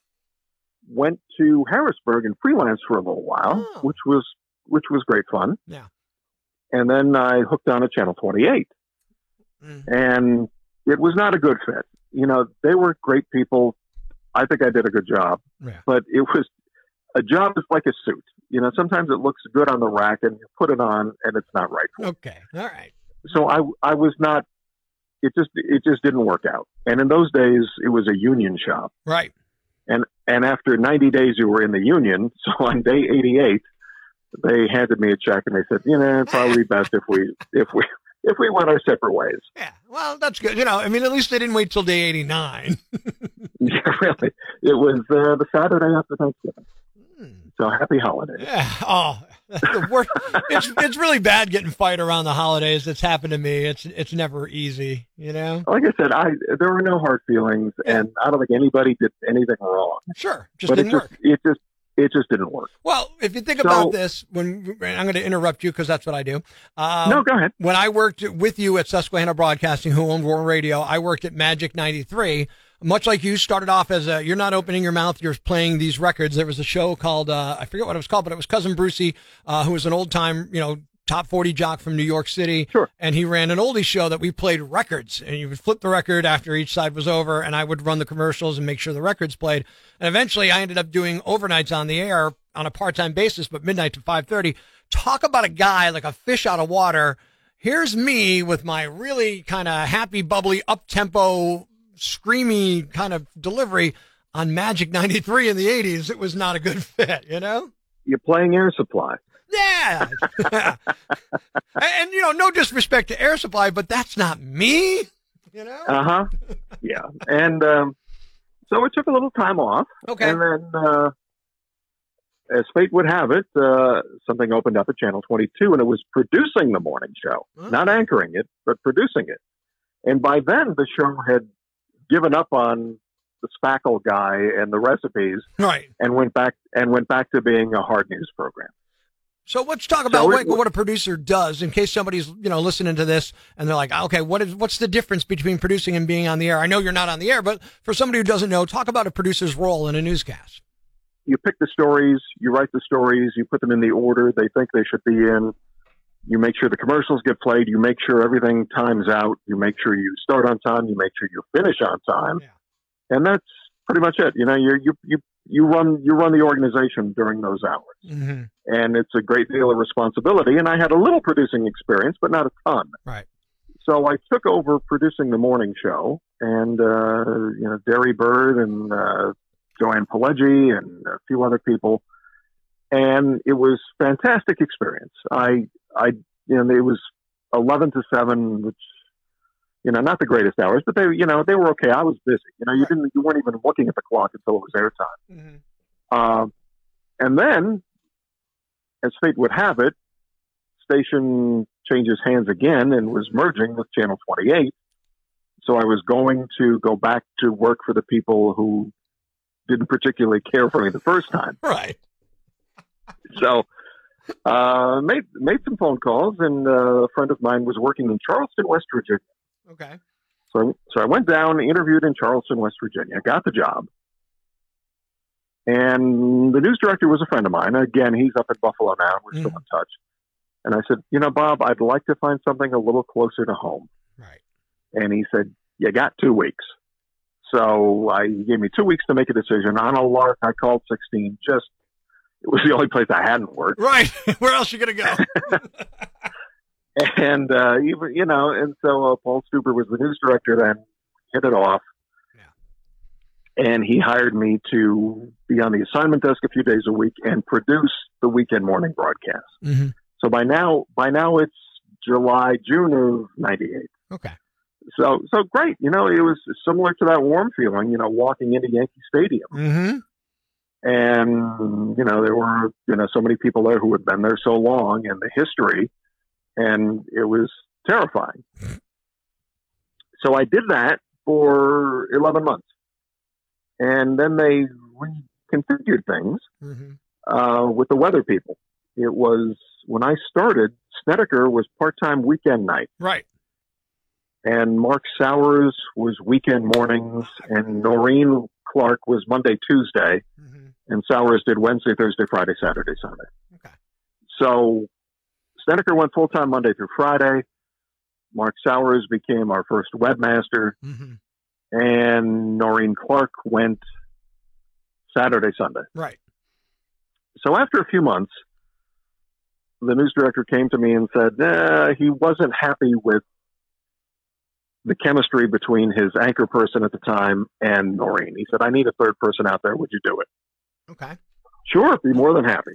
Speaker 2: went to Harrisburg and freelanced for a little while,
Speaker 1: Oh.
Speaker 2: which was which was great fun.
Speaker 1: Yeah.
Speaker 2: And then I hooked on at Channel 28,
Speaker 1: Mm.
Speaker 2: and it was not a good fit. You know, they were great people. I think I did a good job,
Speaker 1: Yeah.
Speaker 2: but it was a job is like a suit. You know, sometimes it looks good on the rack and you put it on and it's not right for you.
Speaker 1: Okay. All right.
Speaker 2: so I I was not. It just it just didn't work out. And in those days, it was a union shop.
Speaker 1: Right.
Speaker 2: And and after 90 days, you were in the union. So on day 88, they handed me a check and they said, you know, it's probably best if we if we if we went our separate ways.
Speaker 1: Yeah. Well, that's good. You know, I mean, at least they didn't wait till day 89.
Speaker 2: yeah, really. It was uh, the Saturday after Thanksgiving.
Speaker 1: Hmm.
Speaker 2: So happy holidays.
Speaker 1: Yeah. Oh, the worst. it's it's really bad getting fired around the holidays. It's happened to me. It's it's never easy. You know.
Speaker 2: Like I said, I there were no hard feelings,
Speaker 1: Yeah.
Speaker 2: and I don't think anybody did anything wrong.
Speaker 1: Sure. Just
Speaker 2: but it
Speaker 1: didn't
Speaker 2: just
Speaker 1: work.
Speaker 2: it just it just didn't work.
Speaker 1: Well, if you think
Speaker 2: So-
Speaker 1: about this, when I'm going to interrupt you because that's what I do. Um,
Speaker 2: no, go ahead.
Speaker 1: when I worked with you at Susquehanna Broadcasting, who owned Warm Radio, I worked at Magic 93. Much like you started off as a, you're not opening your mouth, you're playing these records. There was a show called, uh, I forget what it was called, but it was Cousin Brucie, uh, who was an old time, you know, top 40 jock from New York City.
Speaker 2: Sure.
Speaker 1: And he ran an oldie show that we played records and you would flip the record after each side was over and I would run the commercials and make sure the records played. And eventually I ended up doing overnights on the air on a part-time basis, but midnight to 530. Talk about a guy like a fish out of water. Here's me with my really kind of happy, bubbly, up-tempo, screamy kind of delivery on Magic 93 in the 80s. It was not a good fit, you know?
Speaker 2: You're playing Air Supply.
Speaker 1: Yeah. and, and, you know, no disrespect to Air Supply, but that's not me, you know?
Speaker 2: Uh huh. yeah, and um, so it took a little time off,
Speaker 1: Okay.
Speaker 2: and then uh, as fate would have it, uh, something opened up at Channel 22, and it was producing the morning show,
Speaker 1: Oh.
Speaker 2: not anchoring it, but producing it. And by then, the show had given up on the spackle guy and the recipes,
Speaker 1: Right.
Speaker 2: and went back and went back to being a hard news program.
Speaker 1: So let's talk about
Speaker 2: So
Speaker 1: what,
Speaker 2: it-
Speaker 1: what a producer does in case somebody's, you know, listening to this and they're like, okay, what is, what's the difference between producing and being on the air? I know you're not on the air, but for somebody who doesn't know, talk about a producer's role in a newscast.
Speaker 2: you pick the stories, you write the stories, you put them in the order they think they should be in. You make sure the commercials get played. You make sure everything times out. You make sure you start on time. You make sure you finish on time,
Speaker 1: Yeah.
Speaker 2: and that's pretty much it. You know, you you you you run you run the organization during those hours,
Speaker 1: Mm-hmm.
Speaker 2: and it's a great deal of responsibility. And I had a little producing experience, but not a ton.
Speaker 1: Right.
Speaker 2: So I took over producing the morning show, and uh, you know, Derry Bird and uh, Joanne Pileggi and a few other people, and it was fantastic experience. I, I, you know, it was eleven to seven, which, you know, not the greatest hours, but they, you know, they were okay. I was busy. You know, you didn't, you weren't even looking at the clock until it was airtime.
Speaker 1: Mm-hmm.
Speaker 2: Um, and then, as fate would have it, station changes hands again and was merging with Channel 28. So I was going to go back to work for the people who didn't particularly care for me the first time.
Speaker 1: Right.
Speaker 2: So uh, made made some phone calls, and uh, a friend of mine was working in Charleston, West Virginia.
Speaker 1: Okay.
Speaker 2: So, so I went down, interviewed in Charleston, West Virginia, got the job. And the news director was a friend of mine. Again, he's up in Buffalo now. We're still
Speaker 1: Mhm.
Speaker 2: in touch. And I said, you know, Bob, I'd like to find something a little closer to home.
Speaker 1: Right.
Speaker 2: And he said, you got two weeks. So I he gave me two weeks to make a decision. On a lark, I called 16. Just, it was the only place I hadn't worked.
Speaker 1: Right. Where else are you gonna go?
Speaker 2: and uh, even you know, and so uh, Paul Stuber was the news director. Then hit it off, and he hired me to be on the assignment desk a few days a week and produce the weekend morning broadcast.
Speaker 1: mm-hmm.
Speaker 2: So by now, by now it's July, June of '98.
Speaker 1: Okay.
Speaker 2: So so great, you know, it was similar to that warm feeling, you know, walking into Yankee Stadium,
Speaker 1: Mm-hmm.
Speaker 2: And you know there were you know so many people there who had been there so long and the history and it was terrifying so i did that for 11 months and then they reconfigured things
Speaker 1: Mm-hmm.
Speaker 2: uh, with the weather people it was when i started snedeker was part-time weekend night
Speaker 1: Right.
Speaker 2: and mark sowers was weekend mornings and noreen clark was monday tuesday
Speaker 1: Mm-hmm.
Speaker 2: And Sowers did Wednesday, Thursday, Friday, Saturday, Sunday.
Speaker 1: Okay.
Speaker 2: So Snedeker went full time Monday through Friday. Mark Sowers became our first webmaster,
Speaker 1: Mm-hmm.
Speaker 2: and Noreen Clark went Saturday, Sunday.
Speaker 1: Right.
Speaker 2: So after a few months, the news director came to me and said eh, he wasn't happy with the chemistry between his anchor person at the time and Noreen. He said, I need a third person out there. Would you do it?
Speaker 1: Okay.
Speaker 2: Sure, be more than happy.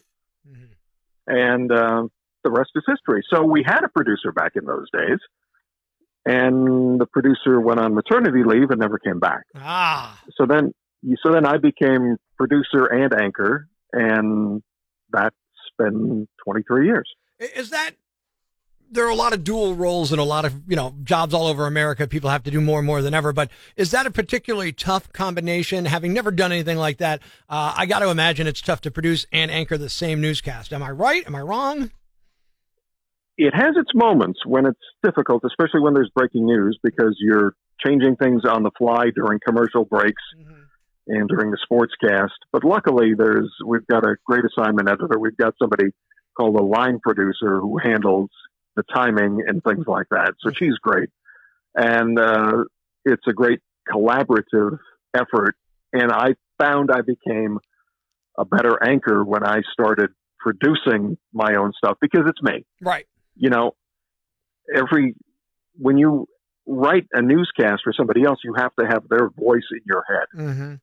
Speaker 1: Mm-hmm.
Speaker 2: and uh, the rest is history. So we had a producer back in those days, and the producer went on maternity leave and never came back.
Speaker 1: Ah.
Speaker 2: So then, so then I became producer and anchor, and that's been 23 years.
Speaker 1: Is that there are a lot of dual roles and a lot of you know jobs all over America. People have to do more and more than ever. But is that a particularly tough combination? Having never done anything like that, uh, I got to imagine it's tough to produce and anchor the same newscast. Am I right? Am I wrong?
Speaker 2: It has its moments when it's difficult, especially when there's breaking news because you're changing things on the fly during commercial breaks mm-hmm. and during the sportscast. But luckily, there's we've got a great assignment editor. We've got somebody called a line producer who handles the timing and things like that. So she's great. And uh, it's a great collaborative effort. And I found I became a better anchor when I started producing my own stuff because it's me.
Speaker 1: Right.
Speaker 2: You know, every, when you write a newscast for somebody else, you have to have their voice in your head. Mm-hmm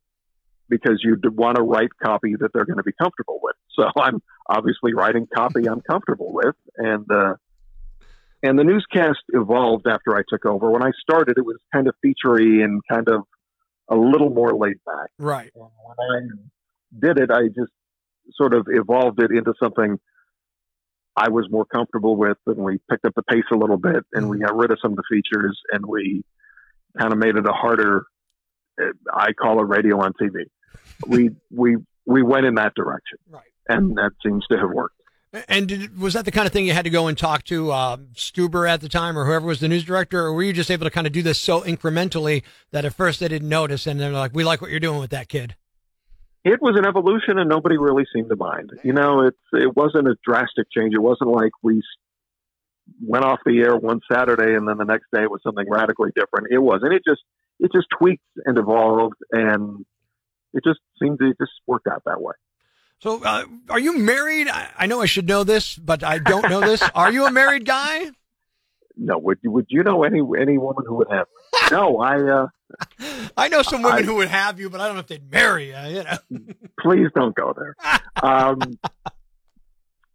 Speaker 2: because you want to write copy that they're going to be comfortable with. So I'm obviously writing copy I'm comfortable with, and uh, and the newscast evolved after I took over. When I started, it was kind of featurey and kind of a little more laid back.
Speaker 1: Right.
Speaker 2: And when I did it, I just sort of evolved it into something I was more comfortable with, and we picked up the pace a little bit, and we mm-hmm. got rid of some of the features, and we kind of made it a harder. I call it radio on TV we we we went in that direction,
Speaker 1: right?
Speaker 2: And that seems to have worked.
Speaker 1: And did, was that the kind of thing you had to go and talk to uh, Stuber at the time, or whoever was the news director, or were you just able to kind of do this so incrementally that at first they didn't notice, and they're like, "We like what you're doing with that kid."
Speaker 2: It was an evolution, and nobody really seemed to mind. You know, it's it wasn't a drastic change. It wasn't like we went off the air one Saturday and then the next day it was something radically different. It was. And It just it just tweaked and evolved, and it just seemed to just work out that way.
Speaker 1: So, uh, are you married? I, I, know I should know this, but I don't know this. Are you a married guy?
Speaker 2: No. Would you Would you know any any woman who would have? No, I. Uh,
Speaker 1: I know some women I, who would have you, but I don't know if they'd marry you. You know.
Speaker 2: please don't go there. Um,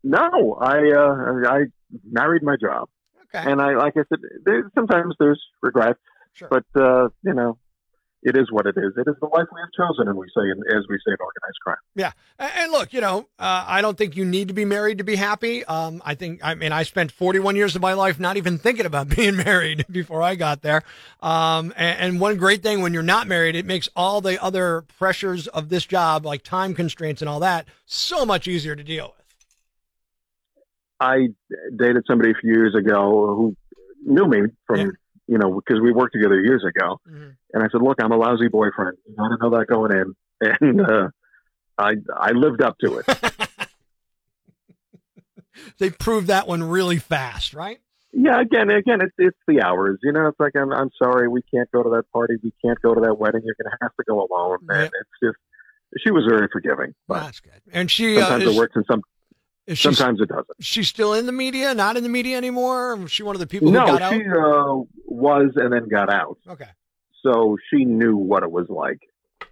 Speaker 2: no, I uh, I married my job,
Speaker 1: okay.
Speaker 2: and I like I said, there, sometimes there's regrets, sure. but uh, you know, it is what it is. It is the life we have chosen, and we say, as we say in organized crime.
Speaker 1: Yeah, and look, you know, uh, I don't think you need to be married to be happy. Um, I think, I mean, I spent 41 years of my life not even thinking about being married before I got there. Um, and, and one great thing when you're not married, it makes all the other pressures of this job, like time constraints and all that, so much easier to deal with.
Speaker 2: I dated somebody a few years ago who knew me from. Yeah you know, because we worked together years ago. Mm-hmm. And I said, look, I'm a lousy boyfriend. I didn't know that going in. And uh, I, I lived up to it.
Speaker 1: they proved that one really fast, right?
Speaker 2: Yeah, again, again, it's it's the hours. You know, it's like I'm I'm sorry, we can't go to that party, we can't go to that wedding. You're going to have to go alone, and it's just she was very forgiving.
Speaker 1: But that's good. And she
Speaker 2: sometimes uh, is, it works, and some is Sometimes it doesn't.
Speaker 1: She's still in the media, not in the media anymore. She one of the people
Speaker 2: no,
Speaker 1: who got
Speaker 2: she,
Speaker 1: out?
Speaker 2: Uh, was and then got out.
Speaker 1: Okay.
Speaker 2: So she knew what it was like.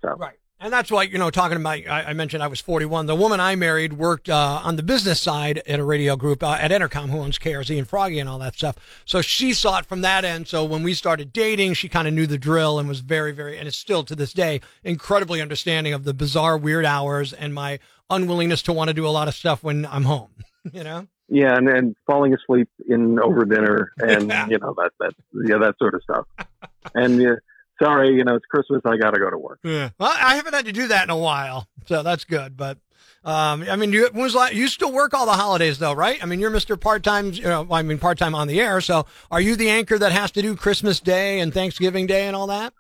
Speaker 2: So.
Speaker 1: Right. And that's why, you know, talking about, I, I mentioned I was 41. The woman I married worked uh, on the business side at a radio group uh, at Entercom, who owns KRZ and Froggy and all that stuff. So she saw it from that end. So when we started dating, she kind of knew the drill and was very, very, and is still to this day, incredibly understanding of the bizarre, weird hours and my unwillingness to want to do a lot of stuff when I'm home, you know?
Speaker 2: Yeah, and then falling asleep in over dinner and yeah. you know that that yeah that sort of stuff. and uh, sorry, you know it's Christmas. I got to go to work.
Speaker 1: Yeah, well, I haven't had to do that in a while, so that's good. But um, I mean, you was like, you still work all the holidays though, right? I mean, you're Mister Part Time. You know, I mean part time on the air. So are you the anchor that has to do Christmas Day and Thanksgiving Day and all that?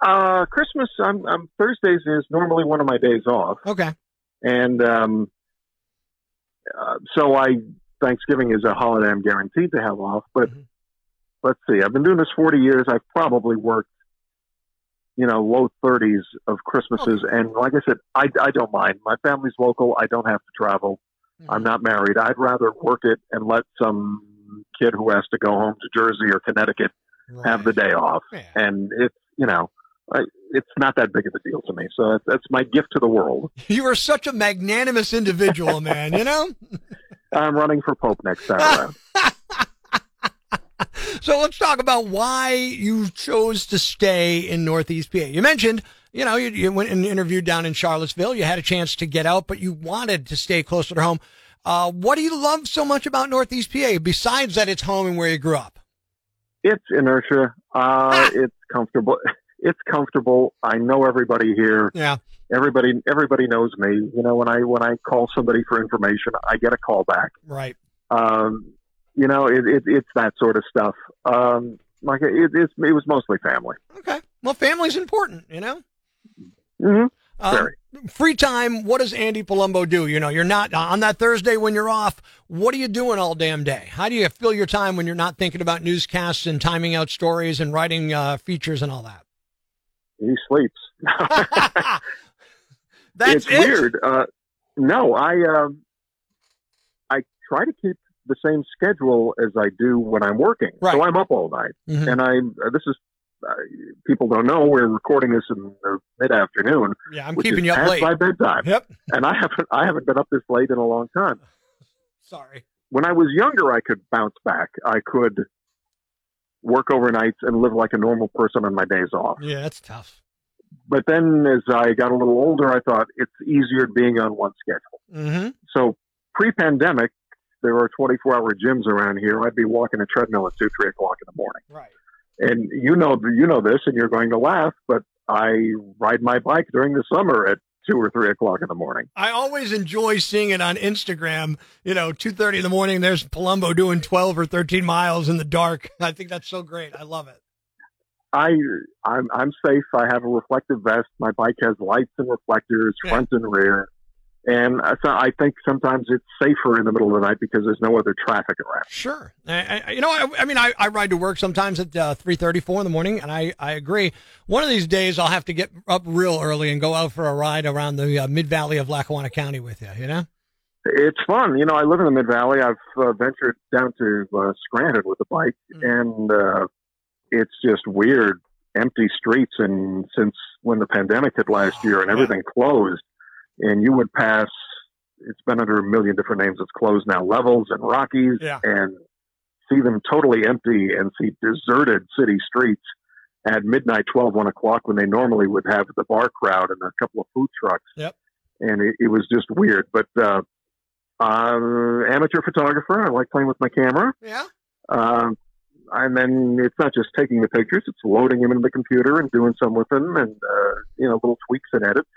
Speaker 2: Uh, Christmas. I'm, I'm Thursdays is normally one of my days off.
Speaker 1: Okay.
Speaker 2: And um, uh, so I Thanksgiving is a holiday I'm guaranteed to have off. But mm-hmm. let's see, I've been doing this 40 years. I've probably worked, you know, low 30s of Christmases, okay. and like I said, I, I don't mind. My family's local. I don't have to travel. Mm-hmm. I'm not married. I'd rather work it and let some kid who has to go home to Jersey or Connecticut right. have the day off. Yeah. And it's you know I, it's not that big of a deal to me. So that's, that's my gift to the world.
Speaker 1: You are such a magnanimous individual, man. You know.
Speaker 2: I'm running for pope next time
Speaker 1: so let's talk about why you chose to stay in Northeast PA. You mentioned, you know, you, you went and interviewed down in Charlottesville. You had a chance to get out, but you wanted to stay closer to home. Uh, what do you love so much about Northeast PA besides that it's home and where you grew up?
Speaker 2: It's inertia. Uh, it's comfortable. It's comfortable. I know everybody here.
Speaker 1: Yeah.
Speaker 2: Everybody, everybody knows me. You know, when I when I call somebody for information, I get a call back.
Speaker 1: Right.
Speaker 2: Um, you know, it, it, it's that sort of stuff. Um, like it, it's, it was mostly family.
Speaker 1: Okay. Well, family's important, you know?
Speaker 2: Mm-hmm.
Speaker 1: Um, free time, what does Andy Palumbo do? You know, you're not on that Thursday when you're off. What are you doing all damn day? How do you fill your time when you're not thinking about newscasts and timing out stories and writing uh, features and all that?
Speaker 2: He sleeps.
Speaker 1: That's
Speaker 2: it's
Speaker 1: it?
Speaker 2: weird. Uh, no, I um, I try to keep the same schedule as I do when I'm working.
Speaker 1: Right.
Speaker 2: So I'm up all night,
Speaker 1: Mhm.
Speaker 2: and I'm. Uh, this is uh, people don't know we're recording this in the mid afternoon,
Speaker 1: Yeah, I'm keeping you up late.
Speaker 2: my bedtime,
Speaker 1: Yep.
Speaker 2: and I haven't I haven't been up this late in a long time.
Speaker 1: Sorry.
Speaker 2: When I was younger, I could bounce back. I could work overnights and live like a normal person on my days off.
Speaker 1: Yeah, that's tough.
Speaker 2: But then, as I got a little older, I thought it's easier being on one schedule.
Speaker 1: Mm-hmm.
Speaker 2: So pre-pandemic, there are 24-hour gyms around here. I'd be walking a treadmill at two, three o'clock in the morning.
Speaker 1: Right.
Speaker 2: And you know, you know this, and you're going to laugh, but I ride my bike during the summer at two or three o'clock in the morning.
Speaker 1: I always enjoy seeing it on Instagram. You know, two thirty in the morning. There's Palumbo doing twelve or thirteen miles in the dark. I think that's so great. I love it.
Speaker 2: I, I'm, I'm safe. I have a reflective vest. My bike has lights and reflectors,
Speaker 1: Yeah.
Speaker 2: front and rear. And I so I think sometimes it's safer in the middle of the night because there's no other traffic around.
Speaker 1: Sure. I, I, you know, I, I mean, I, I ride to work sometimes at uh, three thirty, four in the morning, and I, I agree. One of these days, I'll have to get up real early and go out for a ride around the uh, mid valley of Lackawanna County with you. You know.
Speaker 2: It's fun. You know, I live in the Mid Valley. I've uh, ventured down to uh, Scranton with a bike,
Speaker 1: Mm.
Speaker 2: and uh, it's just weird, empty streets. And since when the pandemic hit last year and everything closed, and you would pass, it's been under a million different names. It's closed now, Levels and Rockies,
Speaker 1: Yeah.
Speaker 2: and see them totally empty and see deserted city streets at midnight, 12, 1 o'clock, when they normally would have the bar crowd and a couple of food trucks.
Speaker 1: Yep.
Speaker 2: And it, it was just weird. But uh, uh, amateur photographer. I like playing with my camera.
Speaker 1: Yeah.
Speaker 2: Um, and then it's not just taking the pictures; it's loading them into the computer and doing some with them, and uh, you know, little tweaks and edits.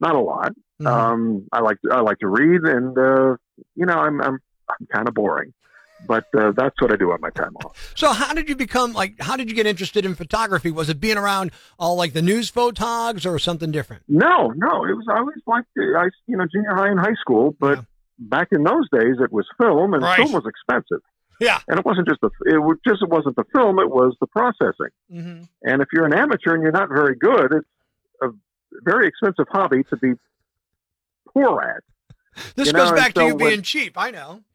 Speaker 2: Not a lot.
Speaker 1: Mhm.
Speaker 2: Um, I like I like to read, and uh, you know, I'm I'm I'm kind of boring, but uh, that's what I do on my time off.
Speaker 1: so, how did you become like? How did you get interested in photography? Was it being around all like the news photogs or something different?
Speaker 2: No, no, it was I always liked. I you know junior high and high school, but
Speaker 1: Yeah.
Speaker 2: back in those days it was film, and
Speaker 1: Right.
Speaker 2: film was expensive.
Speaker 1: Yeah.
Speaker 2: And it wasn't just the it was just it wasn't the film; it was the processing.
Speaker 1: Mm-hmm.
Speaker 2: And if you're an amateur and you're not very good, it's a very expensive hobby to be poor at.
Speaker 1: This
Speaker 2: You
Speaker 1: goes
Speaker 2: know,
Speaker 1: back to you
Speaker 2: when-
Speaker 1: being cheap. I know.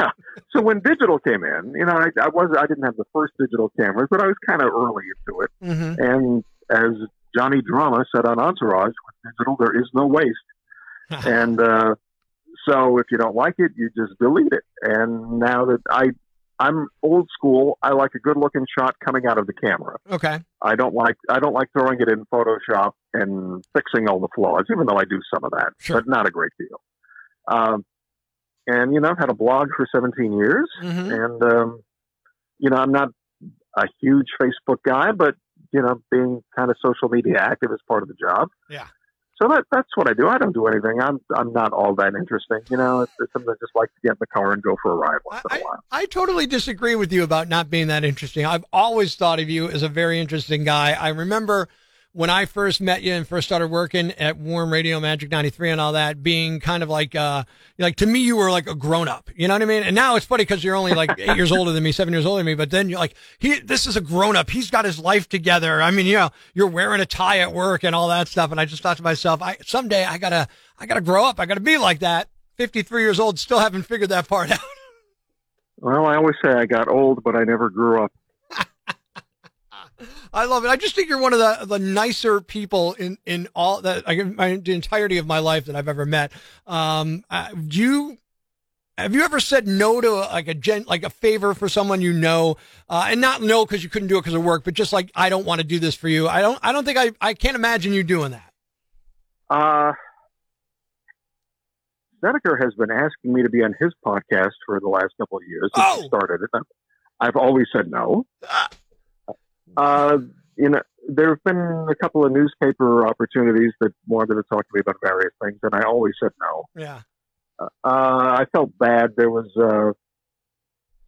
Speaker 2: Yeah. So when digital came in, you know, I, I was I didn't have the first digital cameras, but I was kind of early into it.
Speaker 1: Mm-hmm.
Speaker 2: And as Johnny Drama said on Entourage, with digital there is no waste. And uh, so if you don't like it, you just delete it. And now that I I'm old school, I like a good looking shot coming out of the camera.
Speaker 1: okay.
Speaker 2: I don't like I don't like throwing it in Photoshop and fixing all the flaws, even though I do some of that,
Speaker 1: Sure.
Speaker 2: but not a great deal. Um, and you know, I've had a blog for 17 years,
Speaker 1: Mm-hmm.
Speaker 2: and um, you know, I'm not a huge Facebook guy, but you know, being kind of social media active is part of the job.
Speaker 1: Yeah.
Speaker 2: So that that's what I do. I don't do anything. I'm I'm not all that interesting. You know, it's, it's something I just like to get in the car and go for a ride once in a while.
Speaker 1: I totally disagree with you about not being that interesting. I've always thought of you as a very interesting guy. I remember when I first met you and first started working at Warm Radio Magic 93 and all that, being kind of like, uh, like to me, you were like a grown up. You know what I mean? And now it's funny because you're only like eight years older than me, seven years older than me. But then you're like, he, this is a grown up. He's got his life together. I mean, you know, you're wearing a tie at work and all that stuff. And I just thought to myself, I, someday I gotta, I gotta grow up. I gotta be like that. 53 years old, still haven't figured that part out.
Speaker 2: Well, I always say I got old, but I never grew up.
Speaker 1: I love it. I just think you're one of the, the nicer people in, in all that I my, the entirety of my life that I've ever met. Um, uh, do you have you ever said no to a, like a gen, like a favor for someone you know, uh, and not no because you couldn't do it because of work, but just like I don't want to do this for you. I don't. I don't think I. I can't imagine you doing that.
Speaker 2: Uh, Snedeker has been asking me to be on his podcast for the last couple of years since
Speaker 1: Oh.
Speaker 2: he started it. I've always said no. Uh, you know, there have been a couple of newspaper opportunities that wanted to talk to me about various things, and I always said no.
Speaker 1: Yeah.
Speaker 2: Uh, I felt bad. There was uh,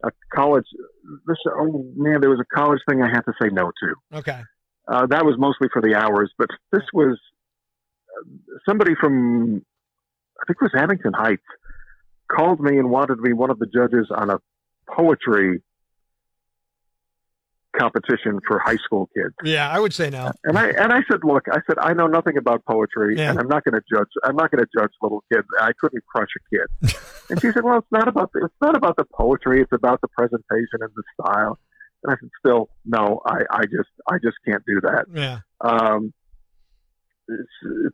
Speaker 2: a college. This oh man, there was a college thing I had to say no to.
Speaker 1: Okay.
Speaker 2: Uh, that was mostly for the hours, but this was uh, somebody from I think it was Abington Heights called me and wanted to be one of the judges on a poetry competition for high school kids.
Speaker 1: Yeah, I would say no.
Speaker 2: And I and I said, look, I said I know nothing about poetry,
Speaker 1: Yeah.
Speaker 2: and I'm not going to judge. I'm not going to judge little kids. I couldn't crush a kid. and she said, well, it's not about the, it's not about the poetry. It's about the presentation and the style. And I said, still, no, I, I just I just can't do that.
Speaker 1: Yeah.
Speaker 2: Um,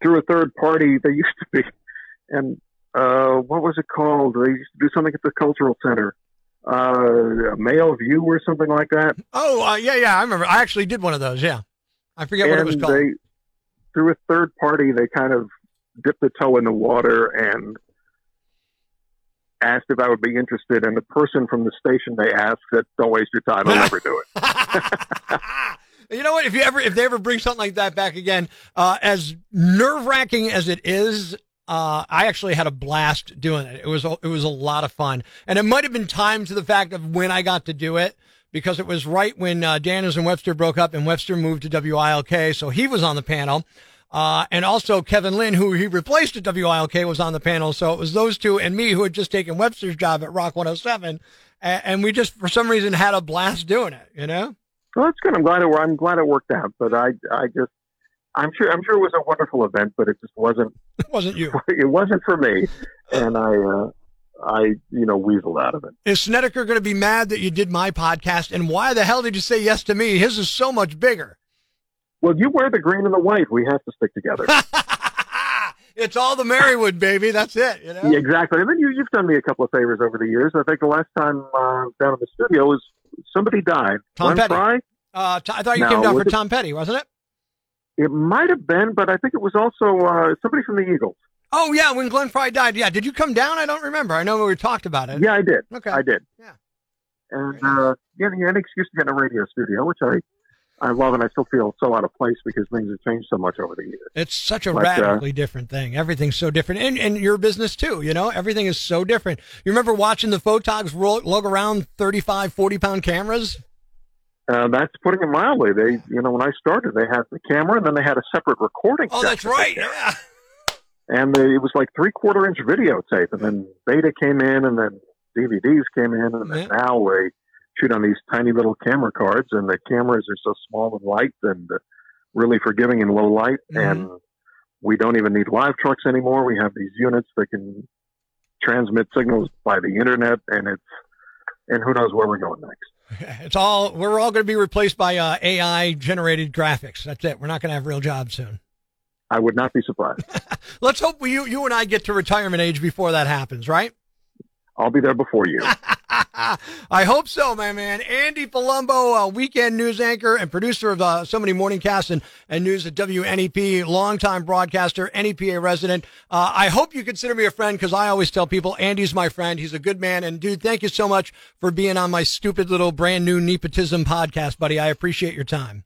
Speaker 2: through a third party, they used to be, and uh, what was it called? They used to do something at the cultural center. Uh, Mail View or something like that.
Speaker 1: Oh, uh, yeah, yeah. I remember. I actually did one of those. Yeah. I forget what it was called.
Speaker 2: they through a third party they kind of dipped the toe in the water and asked if I would be interested and the person from the station they asked said don't waste your time I'll never do it
Speaker 1: you know what? If you ever, if they ever bring something like that back again, uh, as nerve wracking as it is, uh, I actually had a blast doing it. It was, a, it was a lot of fun, and it might have been timed to the fact of when I got to do it because it was right when uh, Daniels and Webster broke up and Webster moved to WILK, so he was on the panel. Uh, and also Kevin Lynn, who he replaced at WILK, was on the panel. So it was those two and me who had just taken Webster's job at Rock 107. And, and we just, for some reason, had a blast doing it, you know?
Speaker 2: well that's good I'm glad it I'm glad it worked out but I I just I'm sure I'm sure it was a wonderful event but it just wasn't
Speaker 1: It wasn't you.
Speaker 2: it wasn't for me and I uh, I you know weaseled out of it
Speaker 1: Is Snedeker going to be mad that you did my podcast? And why the hell did you say yes to me? His is so much bigger.
Speaker 2: well you wear the green and the white we have to stick together
Speaker 1: it's all the Marywood, baby. That's it, you know?
Speaker 2: Yeah, exactly. And then you, you've done me a couple of favors over the years. I think the last time uh, down in the studio was somebody died.
Speaker 1: Tom
Speaker 2: Glenn
Speaker 1: Petty.
Speaker 2: Frey?
Speaker 1: Uh, T- I thought you
Speaker 2: No,
Speaker 1: came down for
Speaker 2: it-
Speaker 1: Tom Petty, wasn't it?
Speaker 2: It might have been, but I think it was also uh, somebody from the Eagles.
Speaker 1: Oh, yeah, when Glenn Frey died. Yeah. Did you come down? I don't remember. I know we talked about it.
Speaker 2: Yeah, I did.
Speaker 1: Okay.
Speaker 2: I did.
Speaker 1: Yeah.
Speaker 2: And uh, getting an excuse to get in a radio studio, which I I love, and I still feel so out of place because things have changed so much over the years.
Speaker 1: It's such a
Speaker 2: But, uh,
Speaker 1: radically different thing. Everything's so different. And, and your business too, you know, everything is so different. You remember watching the photogs roll, lug around 35, 40 pound cameras?
Speaker 2: Uh, that's putting it mildly. They, you know, when I started, they had the camera, and then they had a separate recording.
Speaker 1: Oh, that's right. Yeah.
Speaker 2: and they, it was like three quarter inch videotape, and then Beta came in, and then DVDs came in, and then
Speaker 1: Yeah.
Speaker 2: now we shoot on these tiny little camera cards, and the cameras are so small and light, and really forgiving in low light,
Speaker 1: Mhm.
Speaker 2: and we don't even need live trucks anymore. We have these units that can transmit signals by the internet, and it's and who knows where we're going next.
Speaker 1: It's all, we're all going to be replaced by uh, AI generated graphics. That's it. We're not going to have real jobs soon.
Speaker 2: I would not be surprised.
Speaker 1: Let's hope we, you, you and I get to retirement age before that happens, right?
Speaker 2: I'll be there before you.
Speaker 1: I hope so, my man. Andy Palumbo, uh, weekend news anchor and producer of uh, so many morning casts and, and news at WNEP, longtime broadcaster, NEPA resident. Uh, I hope you consider me a friend because I always tell people Andy's my friend. He's a good man. And dude, thank you so much for being on my stupid little brand new nepotism podcast, buddy. I appreciate your time.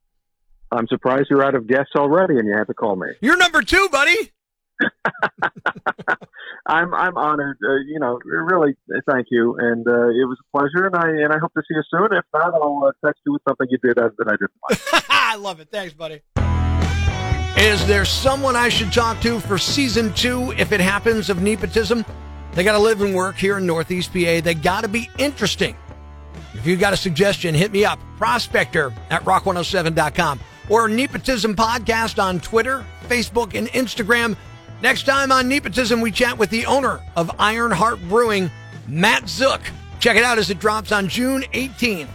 Speaker 2: I'm surprised you're out of guests already, and you had to call me.
Speaker 1: You're number two, buddy.
Speaker 2: I'm I'm honored. Uh, you know, really, thank you, and uh, it was a pleasure, and I and I hope to see you soon. If not, I'll uh, text you with something you did that I didn't like.
Speaker 1: I love it. Thanks, buddy. Is there someone I should talk to for season two if it happens of nepotism? They got to live and work here in Northeast PA. They got to be interesting. If you got a suggestion, hit me up. Prospector at rock107.com or Nepotism Podcast on Twitter, Facebook, and Instagram. Next time on Nepotism, we chat with the owner of Ironheart Brewing, Matt Zook. Check it out as it drops on June 18th.